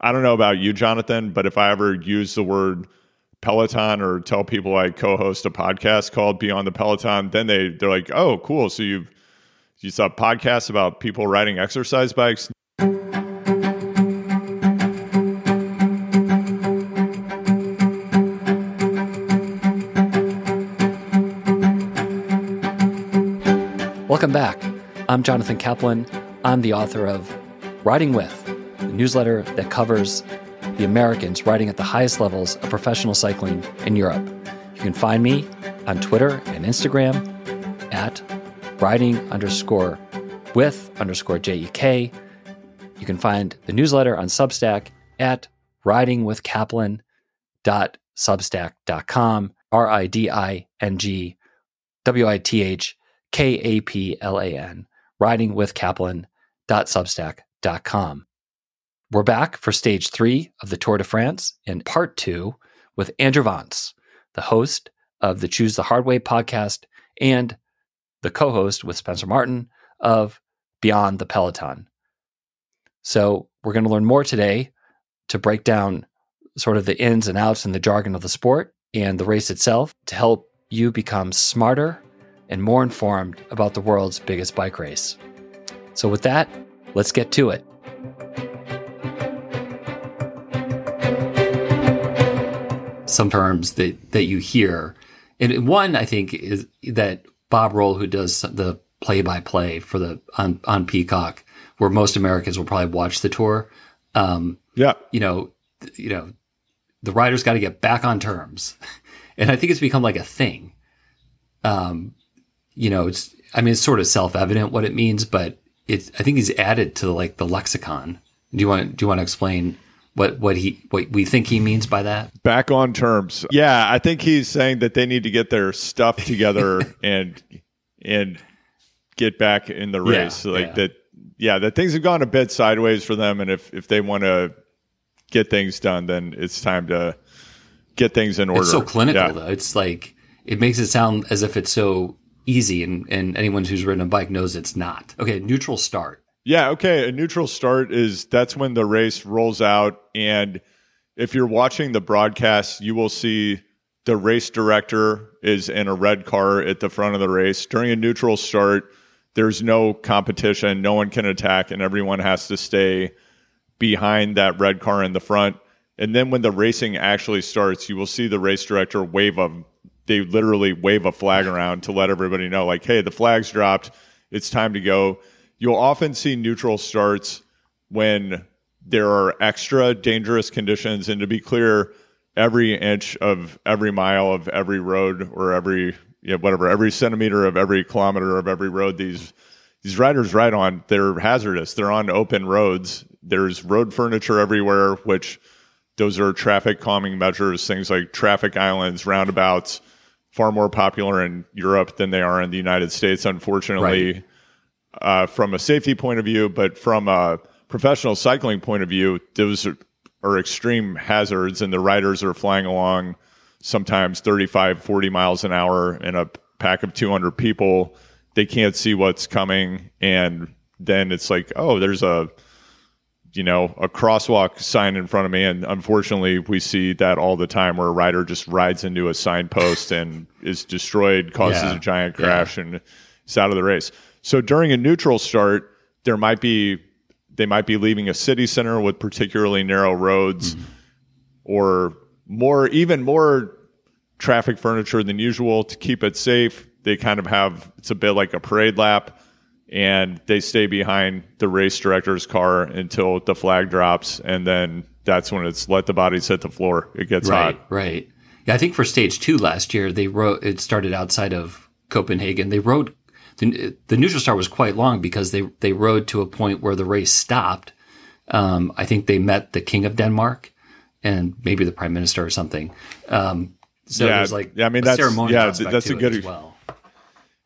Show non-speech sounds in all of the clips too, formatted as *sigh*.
I don't know about you, Jonathan, but if I ever use the word Peloton or tell people I co-host a podcast called Beyond the Peloton, then they they're like, "Oh, cool! So you've you saw podcasts about people riding exercise bikes." Welcome back. I'm Jonathan Kaplan. I'm the author of Riding With, newsletter that covers the Americans riding at the highest levels of professional cycling in Europe. You can find me on Twitter and Instagram at riding underscore with underscore JEK. You can find the newsletter on Substack at ridingwithkaplan.substack.com, R I D I N G W I T H K A P L A N, ridingwithkaplan.substack.com. We're back for stage three of the Tour de France in part two with Andrew Vontz, the host of the Choose the Hard Way podcast and the co host with Spencer Martin of Beyond the Peloton. So, we're going to learn more today to break down sort of the ins and outs and the jargon of the sport and the race itself to help you become smarter and more informed about the world's biggest bike race. So, with that, let's get to it. Some terms that that you hear. And one I think is that Bob Roll, who does the play by play for the on, on Peacock, where most Americans will probably watch the tour. Um, yeah, you know, you know, the riders got to get back on terms, *laughs* and I think it's become like a thing. Um, you know, it's I mean, it's sort of self evident what it means, but it's I think he's added to like the lexicon. Do you want do you want to explain what what he what we think he means by that? Back on terms. Yeah, I think he's saying that they need to get their stuff together *laughs* and and get back in the race. Yeah, like yeah. that yeah, that things have gone a bit sideways for them and if if they want to get things done then it's time to get things in order. It's so clinical yeah. though. It's like it makes it sound as if it's so easy and, and anyone who's ridden a bike knows it's not. Okay, neutral start. Yeah, okay. A neutral start is that's when the race rolls out. And if you're watching the broadcast, you will see the race director is in a red car at the front of the race. During a neutral start, there's no competition, no one can attack, and everyone has to stay behind that red car in the front. And then when the racing actually starts, you will see the race director wave a they literally wave a flag around to let everybody know, like, hey, the flag's dropped, it's time to go You'll often see neutral starts when there are extra dangerous conditions. And to be clear, every inch of every mile of every road or every you know, whatever every centimeter of every kilometer of every road these these riders ride on they're hazardous. They're on open roads. There's road furniture everywhere which those are traffic calming measures. Things like traffic islands roundabouts far more popular in Europe than they are in the United States unfortunately. Right uh, from a safety point of view, but from a professional cycling point of view, those are, are extreme hazards, and the riders are flying along sometimes 35, 40 miles an hour in a pack of 200 people. They can't see what's coming, and then it's like, oh, there's a you know a crosswalk sign in front of me, and unfortunately, we see that all the time where a rider just rides into a signpost and is destroyed, causes yeah. a giant crash, yeah. and is out of the race. So during a neutral start, there might be they might be leaving a city center with particularly narrow roads mm-hmm. or more even more traffic furniture than usual to keep it safe. They kind of have it's a bit like a parade lap and they stay behind the race director's car until the flag drops and then that's when it's let the bodies hit the floor. It gets right, hot. Right. Yeah, I think for stage 2 last year they wrote it started outside of Copenhagen. They rode the, the neutral start was quite long because they they rode to a point where the race stopped. Um, I think they met the king of Denmark and maybe the prime minister or something. Um, so yeah, there's like yeah, I mean that's yeah, that's a good well.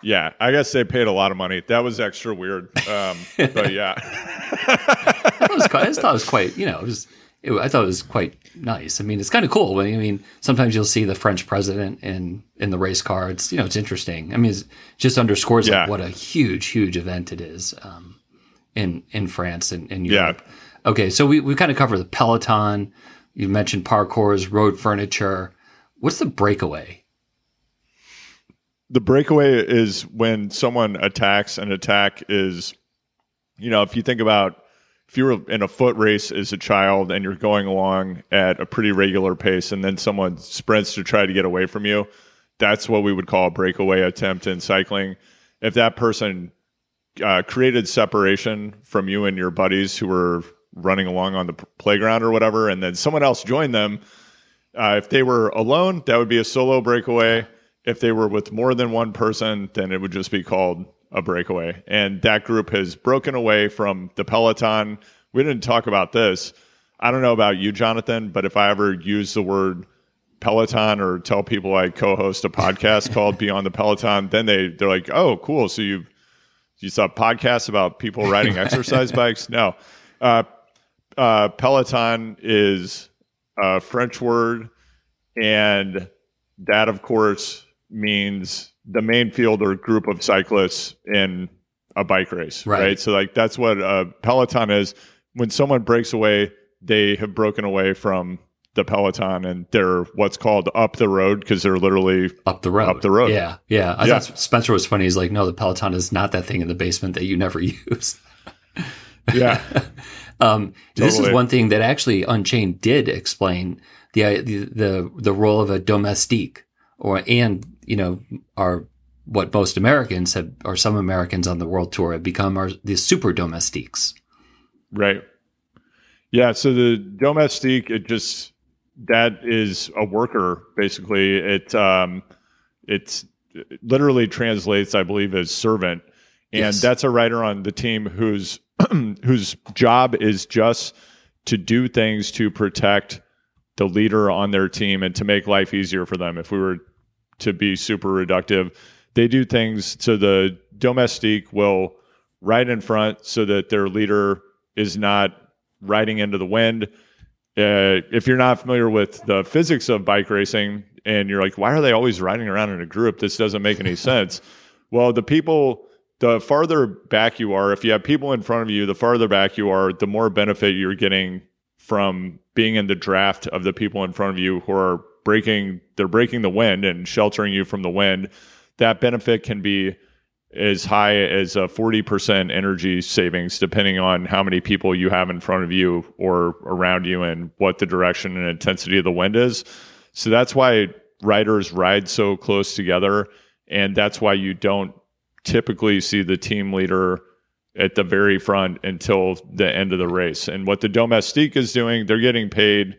Yeah, I guess they paid a lot of money. That was extra weird, um, *laughs* but yeah, I, thought was quite, I thought it was quite you know it was it, I thought it was quite nice. I mean, it's kind of cool. I mean, sometimes you'll see the French president in in the race car. It's you know, it's interesting. I mean, it just underscores yeah. like what a huge, huge event it is um, in in France and in Europe. Okay, so we, we kind of covered the Peloton. You mentioned parcours, road furniture. What's the breakaway? The breakaway is when someone attacks. An attack is, you know, if you think about if you were in a foot race as a child and you're going along at a pretty regular pace and then someone sprints to try to get away from you, that's what we would call a breakaway attempt in cycling. If that person uh, created separation from you and your buddies who were running along on the playground or whatever, and then someone else joined them. Uh, if they were alone, that would be a solo breakaway. If they were with more than one person, then it would just be called a breakaway. And that group has broken away from the Peloton. We didn't talk about this. I don't know about you, Jonathan, but if I ever use the word Peloton or tell people I co-host a podcast *laughs* called Beyond the Peloton, then they they're like, "Oh, cool! So you you saw podcasts about people riding *laughs* exercise bikes?" No, uh, uh, Peloton is a French word, and that, of course, means the main field or group of cyclists in a bike race, right? right? So, like, that's what a Peloton is. When someone breaks away, they have broken away from the Peloton and they're what's called up the road because they're literally up the road. Up the road. Yeah. Yeah. I yeah. thought Spencer was funny. He's like, no, the Peloton is not that thing in the basement that you never *laughs* use. yeah. *laughs* Um, totally. This is one thing that actually Unchained did explain the, the the the role of a domestique, or and you know our what most Americans have, or some Americans on the world tour have become are the super domestiques. Right. Yeah. So the domestique, it just that is a worker basically. It um, it's it literally translates, I believe, as servant, and yes. that's a rider on the team who's *clears throat* whose job is just to do things to protect the leader on their team and to make life easier for them. If we were to be super reductive, they do things so the domestique will ride in front so that their leader is not riding into the wind. Uh, if you're not familiar with the physics of bike racing and you're like, why are they always riding around in a group? This doesn't make any sense. *laughs* Well, the people the farther back you are, if you have people in front of you, the farther back you are, the more benefit you're getting from being in the draft of the people in front of you who are breaking they're breaking the wind and sheltering you from the wind. That benefit can be as high as a 40% energy savings depending on how many people you have in front of you or around you and what the direction and intensity of the wind is. So that's why riders ride so close together and that's why you don't typically see the team leader at the very front until the end of the race. And what the domestique is doing, they're getting paid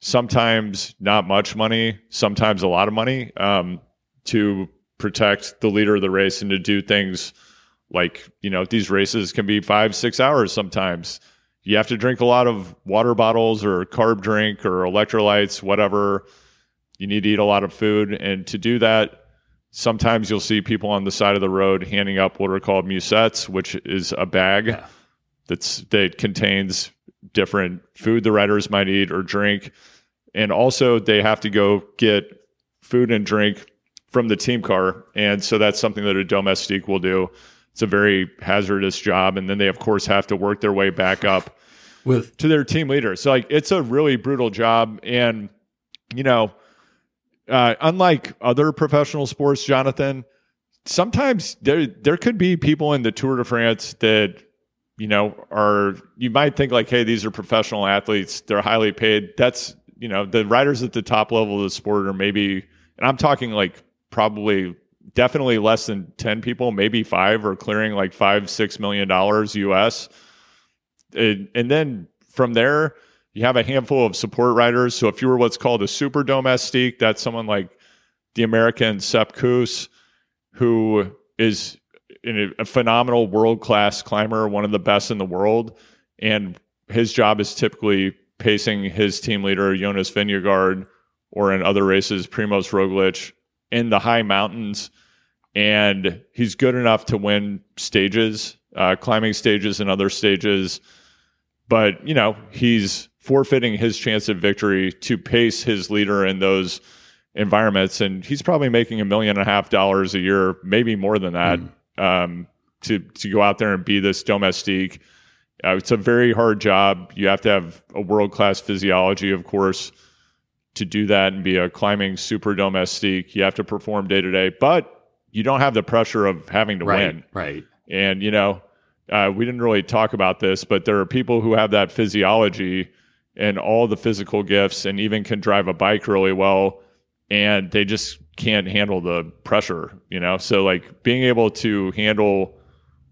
sometimes not much money, sometimes a lot of money um, to protect the leader of the race and to do things like, you know, these races can be five, six hours sometimes. You have to drink a lot of water bottles or carb drink or electrolytes, whatever. You need to eat a lot of food. And to do that, Sometimes you'll see people on the side of the road handing up what are called musettes, which is a bag yeah. that's that contains different food the riders might eat or drink. And also they have to go get food and drink from the team car. And so that's something that a domestique will do. It's a very hazardous job. And then they of course have to work their way back up with to their team leader. So like it's a really brutal job. And you know, uh, unlike other professional sports, Jonathan, sometimes there there could be people in the Tour de France that you know are you might think like, hey, these are professional athletes, they're highly paid. That's you know the riders at the top level of the sport are maybe, and I'm talking like probably definitely less than 10 people maybe five are clearing like five six million dollars us and, and then from there you have a handful of support riders. So if you were what's called a super domestique, that's someone like the American Kuss, who is a phenomenal world class climber, one of the best in the world. And his job is typically pacing his team leader, Jonas Vingegaard, or in other races, Primoz Roglic, in the high mountains. And he's good enough to win stages, uh, climbing stages and other stages. But, you know, he's forfeiting his chance of victory to pace his leader in those environments. And he's probably making a million and a half dollars a year, maybe more than that, mm. Um, to to go out there and be this domestique Uh, it's a very hard job. You have to have a world class physiology, of course, to do that and be a climbing super domestique. You have to perform day to day, but you don't have the pressure of having to right, win. Right. And, you know, uh, we didn't really talk about this, but there are people who have that physiology and all the physical gifts and even can drive a bike really well. And they just can't handle the pressure, you know? So, like, being able to handle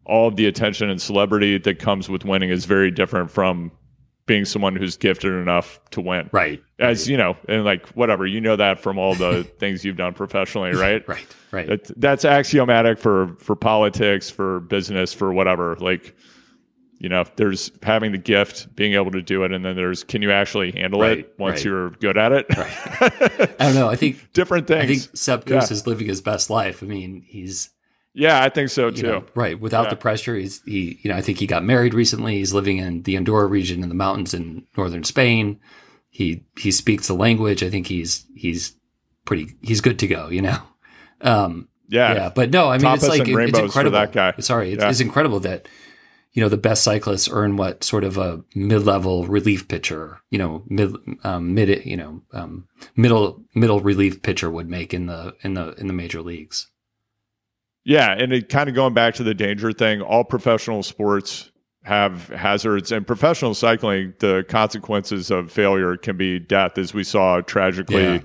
all of the attention and celebrity that comes with winning is very different from being someone who's gifted enough to win. Right. As you know, and like whatever, you know that from all the *laughs* things you've done professionally, right? *laughs* right. Right. That, that's axiomatic for for politics, for business, for whatever. Like, you know, there's having the gift, being able to do it, and then there's can you actually handle right, it once right. you're good at it? Right. *laughs* I don't know. I think different things. I think Sepp Kuss yeah. is living his best life. I mean, he's yeah, I think so too. Know, right, without yeah. the pressure, he's he. You know, I think he got married recently. He's living in the Andorra region in the mountains in northern Spain. He he speaks the language. I think he's he's pretty. He's good to go. You know. Um, yeah, yeah, but no, I mean, Tapas it's like it, it's incredible. that guy. Sorry, it's, yeah. it's incredible that you know the best cyclists earn what sort of a mid-level relief pitcher, you know, mid um, mid you know um, middle middle relief pitcher would make in the in the in the major leagues. Yeah, and it kind of going back to the danger thing, all professional sports have hazards and professional cycling, the consequences of failure can be death, as we saw tragically Yeah.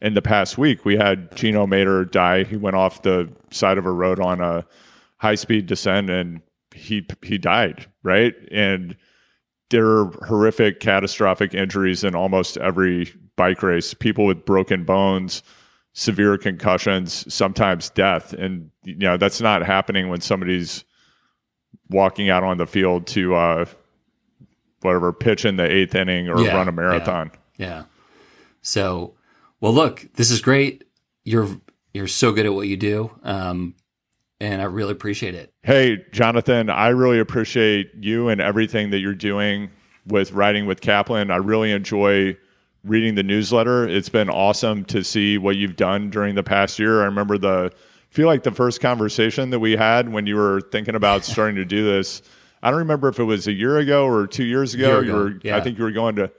in the past week. We had Gino Mäder die. He went off the side of a road on a high speed descent and he he died, right? And there are horrific catastrophic injuries in almost every bike race. People with broken bones, severe concussions, sometimes death. And you know, that's not happening when somebody's walking out on the field to uh whatever pitch in the eighth inning or Yeah, run a marathon. Yeah. So, well, look, this is great. You're you're so good at what you do, um, and I really appreciate it. Hey, Jonathan, I really appreciate you and everything that you're doing with Riding With Kaplan. I really enjoy reading the newsletter. It's been awesome to see what you've done during the past year. I remember the feel like the first conversation that we had when you were thinking about *laughs* starting to do this. I don't remember if it was a year ago or two years ago. Ago, were, yeah. I think you were going to,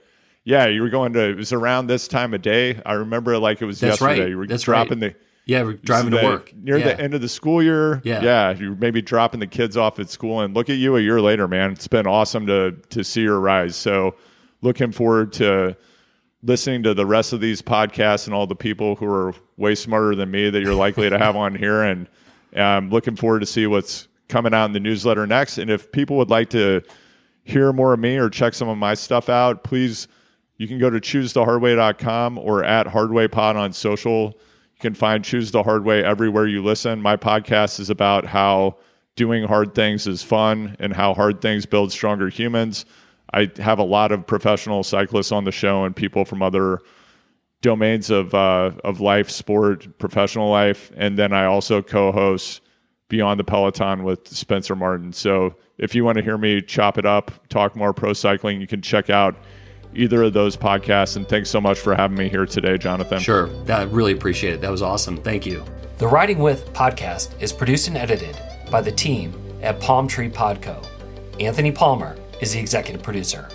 yeah, you were going to. It was around this time of day. I remember it like it was That's yesterday. right. You were That's dropping right. the Yeah, we're driving to work near yeah. the end of the school year. Yeah. yeah, you're maybe dropping the kids off at school, and look at you a year later, man. It's been awesome to to see your rise. So, looking forward to listening to the rest of these podcasts and all the people who are way smarter than me that you're likely to have *laughs* on here, and I'm looking forward to see what's coming out in the newsletter next. And if people would like to hear more of me or check some of my stuff out, please you can go to choosethehardway.com or at hardwaypod on social. You can find Choose the Hard Way everywhere you listen. My podcast is about how doing hard things is fun and how hard things build stronger humans. I have a lot of professional cyclists on the show and people from other domains of uh, of life, sport, professional life, and then I also co-host Beyond the Peloton with Spencer Martin. So if you want to hear me chop it up, talk more pro cycling, you can check out either of those podcasts. And thanks so much for having me here today, Jonathan. Sure, I really appreciate it. That was awesome. Thank you. The Riding With podcast is produced and edited by the team at Palm Tree Pod Co. Anthony Palmer is the executive producer.